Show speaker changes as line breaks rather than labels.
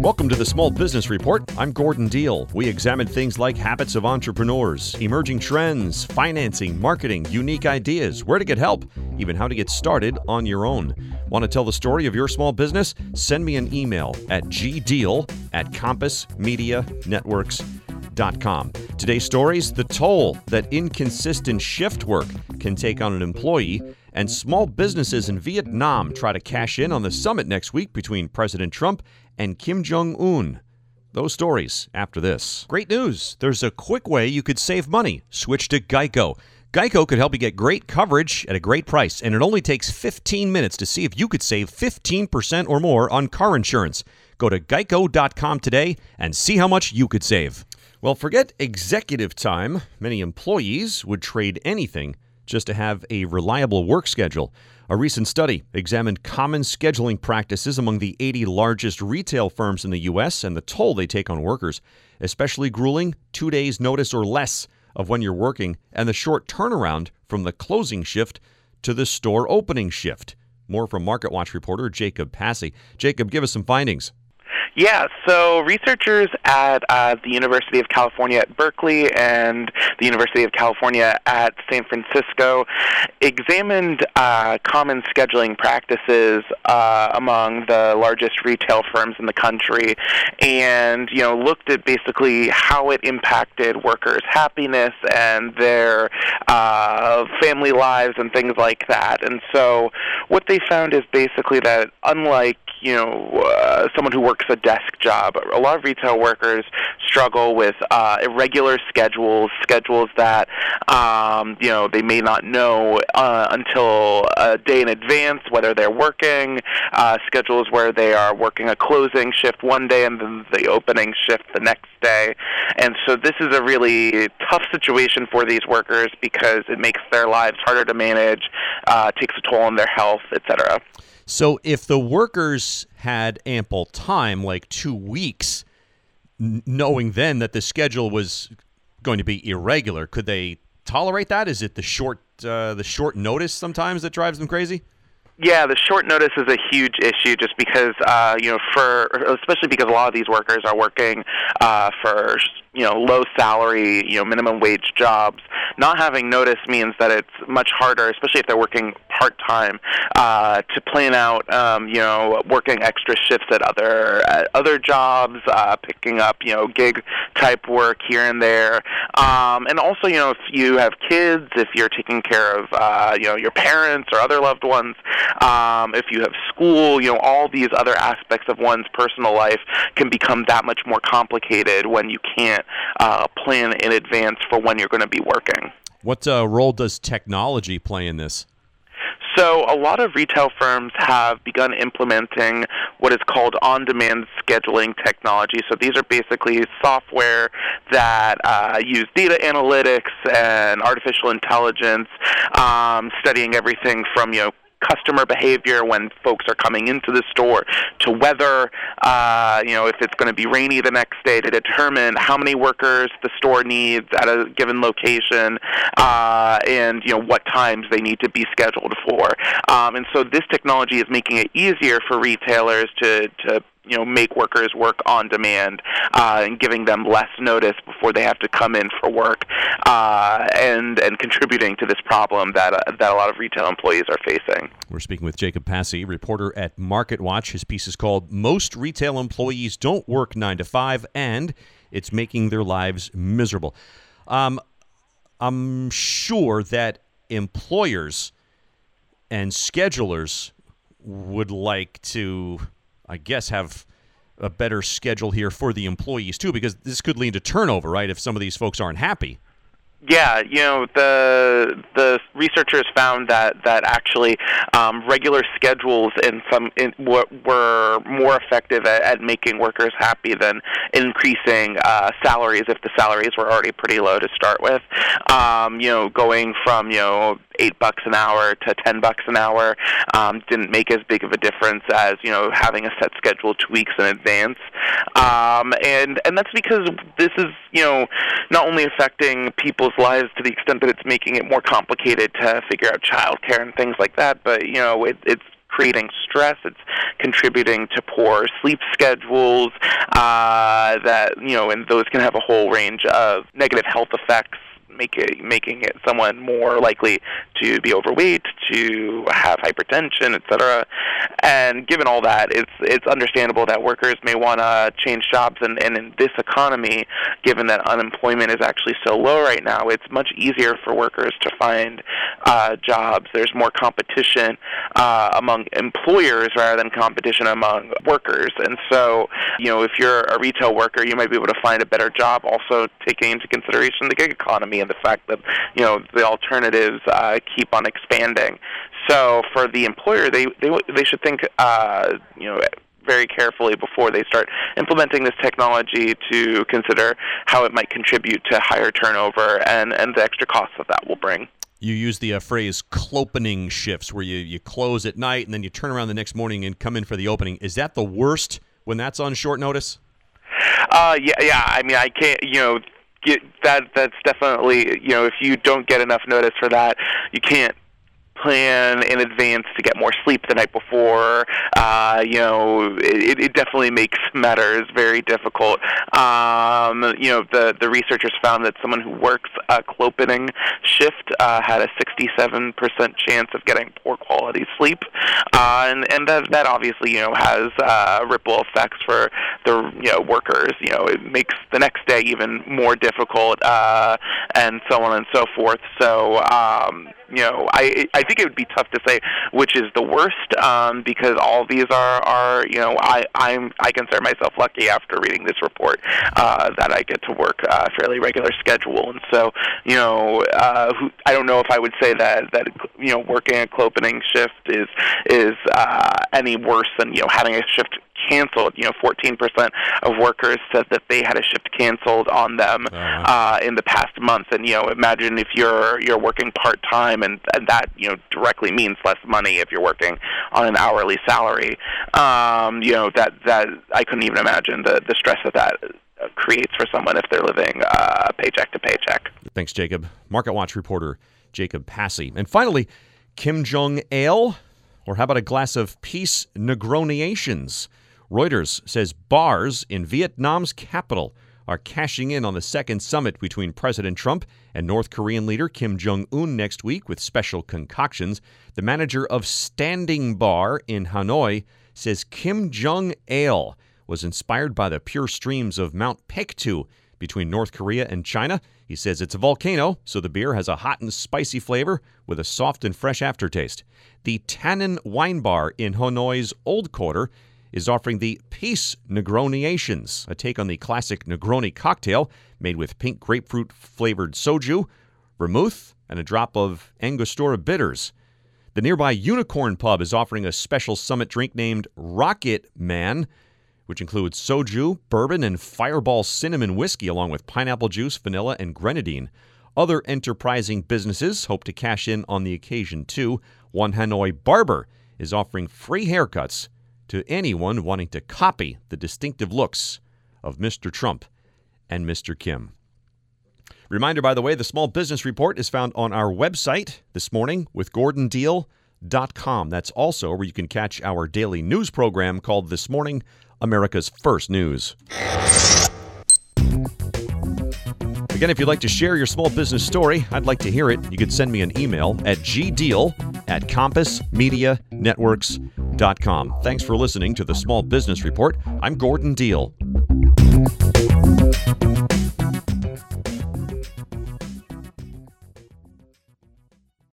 Welcome to the Small Business Report. I'm Gordon Deal. We examine things like habits of entrepreneurs, emerging trends, financing, marketing, unique ideas, where to get help, even how to get started on your own. Want to tell the story of your small business? Send me an email at gdeal at compassmedianetworks.com. Today's stories the toll that inconsistent shift work can take on an employee and small businesses in Vietnam try to cash in on the summit next week between President Trump and Kim Jong un. Those stories after this. Great news! There's a quick way you could save money. Switch to Geico. Geico could help you get great coverage at a great price, and it only takes 15 minutes to see if you could save 15% or more on car insurance. Go to geico.com today and see how much you could save. Well, forget executive time. Many employees would trade anything just to have a reliable work schedule. A recent study examined common scheduling practices among the 80 largest retail firms in the U.S. and the toll they take on workers, especially grueling two days' notice or less of when you're working, and the short turnaround from the closing shift to the store opening shift. More from MarketWatch reporter Jacob Passy. Jacob, give us some findings.
Yeah, so researchers at uh, the University of California at Berkeley and the University of California at San Francisco examined uh, common scheduling practices uh, among the largest retail firms in the country, and you know looked at basically how it impacted workers' happiness and their uh, family lives and things like that. And so what they found is basically that unlike you know uh, someone who works a desk job. A lot of retail workers struggle with uh, irregular schedules, schedules that um, you know they may not know uh, until a day in advance whether they're working. Uh, schedules where they are working a closing shift one day and then the opening shift the next day. And so this is a really tough situation for these workers because it makes their lives harder to manage, uh, takes a toll on their health, etc.
So if the workers had ample time, like two weeks, knowing then that the schedule was going to be irregular, could they tolerate that? Is it the short uh, the short notice sometimes that drives them crazy?
Yeah, the short notice is a huge issue just because, uh, you know, for especially because a lot of these workers are working uh, for you know low salary, you know, minimum wage jobs. Not having notice means that it's much harder, especially if they're working part time, uh, to plan out, um, you know, working extra shifts at other at other jobs, uh, picking up, you know, gig type work here and there, um, and also, you know, if you have kids, if you're taking care of, uh, you know, your parents or other loved ones um, if you have school, you know, all these other aspects of one's personal life can become that much more complicated when you can't uh, plan in advance for when you're going to be working.
What uh, role does technology play in this?
So, a lot of retail firms have begun implementing what is called on demand scheduling technology. So, these are basically software that uh, use data analytics and artificial intelligence, um, studying everything from you know customer behavior when folks are coming into the store to weather, uh, you know, if it's going to be rainy the next day to determine how many workers the store needs at a given location uh, and, you know, what times they need to be scheduled for. Um, and so this technology is making it easier for retailers to, to you know make workers work on demand uh, and giving them less notice before they have to come in for work uh, and and contributing to this problem that uh, that a lot of retail employees are facing.
We're speaking with Jacob Passy, reporter at MarketWatch. His piece is called "Most Retail Employees Don't Work Nine to Five, and It's Making Their Lives Miserable." Um, I'm sure that employers and schedulers would like to I guess, have a better schedule here for the employees too, because this could lead to turnover, right? If some of these folks aren't happy.
Yeah, you know the the researchers found that that actually um, regular schedules in some in, were, more effective at, at making workers happy than increasing uh, salaries if the salaries were already pretty low to start with. Um, you know, going from you know eight bucks an hour to ten bucks an hour um, didn't make as big of a difference as you know having a set schedule two weeks in advance, um, and and that's because this is you know not only affecting people's lives to the extent that it's making it more complicated to figure out childcare and things like that, but you know it, it's creating stress. It's contributing to poor sleep schedules. Uh, that you know, and those can have a whole range of negative health effects make it, making it someone more likely to be overweight, to have hypertension, etc. And given all that, it's it's understandable that workers may want to change jobs. And, and in this economy, given that unemployment is actually so low right now, it's much easier for workers to find uh, jobs. There's more competition uh, among employers rather than competition among workers. And so, you know, if you're a retail worker, you might be able to find a better job. Also, taking into consideration the gig economy and the fact that you know the alternatives uh, keep on expanding. So for the employer, they they they should think uh, you know very carefully before they start implementing this technology to consider how it might contribute to higher turnover and, and the extra costs that that will bring.
You use the uh, phrase clopening shifts where you, you close at night and then you turn around the next morning and come in for the opening. Is that the worst when that's on short notice?
Uh, yeah, yeah. I mean, I can't, you know, get that that's definitely you know if you don't get enough notice for that you can't plan in advance to get more sleep the night before. Uh, you know, it, it definitely makes matters very difficult. Um, you know, the the researchers found that someone who works a clopening shift uh, had a 67% chance of getting poor quality sleep, uh, and and that that obviously you know has uh, ripple effects for the you know workers. You know, it makes the next day even more difficult, uh, and so on and so forth. So. Um, you know, I I think it would be tough to say which is the worst um, because all these are are you know I I'm I consider myself lucky after reading this report uh, that I get to work a fairly regular schedule, and so you know uh, who, I don't know if I would say that that you know working a clopening shift is is uh, any worse than you know having a shift canceled. You know, 14% of workers said that they had a shift canceled on them uh-huh. uh, in the past month. And you know, imagine if you're you're working part time, and, and that you know directly means less money if you're working on an hourly salary. Um, you know that that I couldn't even imagine the the stress that that creates for someone if they're living uh, paycheck to paycheck.
Thanks, Jacob. Market Watch reporter Jacob Passy. And finally, Kim Jong Ale, or how about a glass of peace Negroniations? Reuters says bars in Vietnam's capital are cashing in on the second summit between President Trump and North Korean leader Kim Jong un next week with special concoctions. The manager of Standing Bar in Hanoi says Kim Jong Ale was inspired by the pure streams of Mount Paektu between North Korea and China. He says it's a volcano, so the beer has a hot and spicy flavor with a soft and fresh aftertaste. The Tannin Wine Bar in Hanoi's Old Quarter is offering the Peace Negroniations, a take on the classic Negroni cocktail made with pink grapefruit flavored soju, vermouth, and a drop of Angostura bitters. The nearby Unicorn Pub is offering a special summit drink named Rocket Man, which includes soju, bourbon, and fireball cinnamon whiskey, along with pineapple juice, vanilla, and grenadine. Other enterprising businesses hope to cash in on the occasion too. One Hanoi barber is offering free haircuts to anyone wanting to copy the distinctive looks of Mr. Trump and Mr. Kim. Reminder, by the way, the Small Business Report is found on our website this morning with GordonDeal.com. That's also where you can catch our daily news program called This Morning, America's First News. Again, if you'd like to share your small business story, I'd like to hear it. You could send me an email at gdeal at compassmedianetworks.com. Thanks for listening to the Small Business Report. I'm Gordon Deal.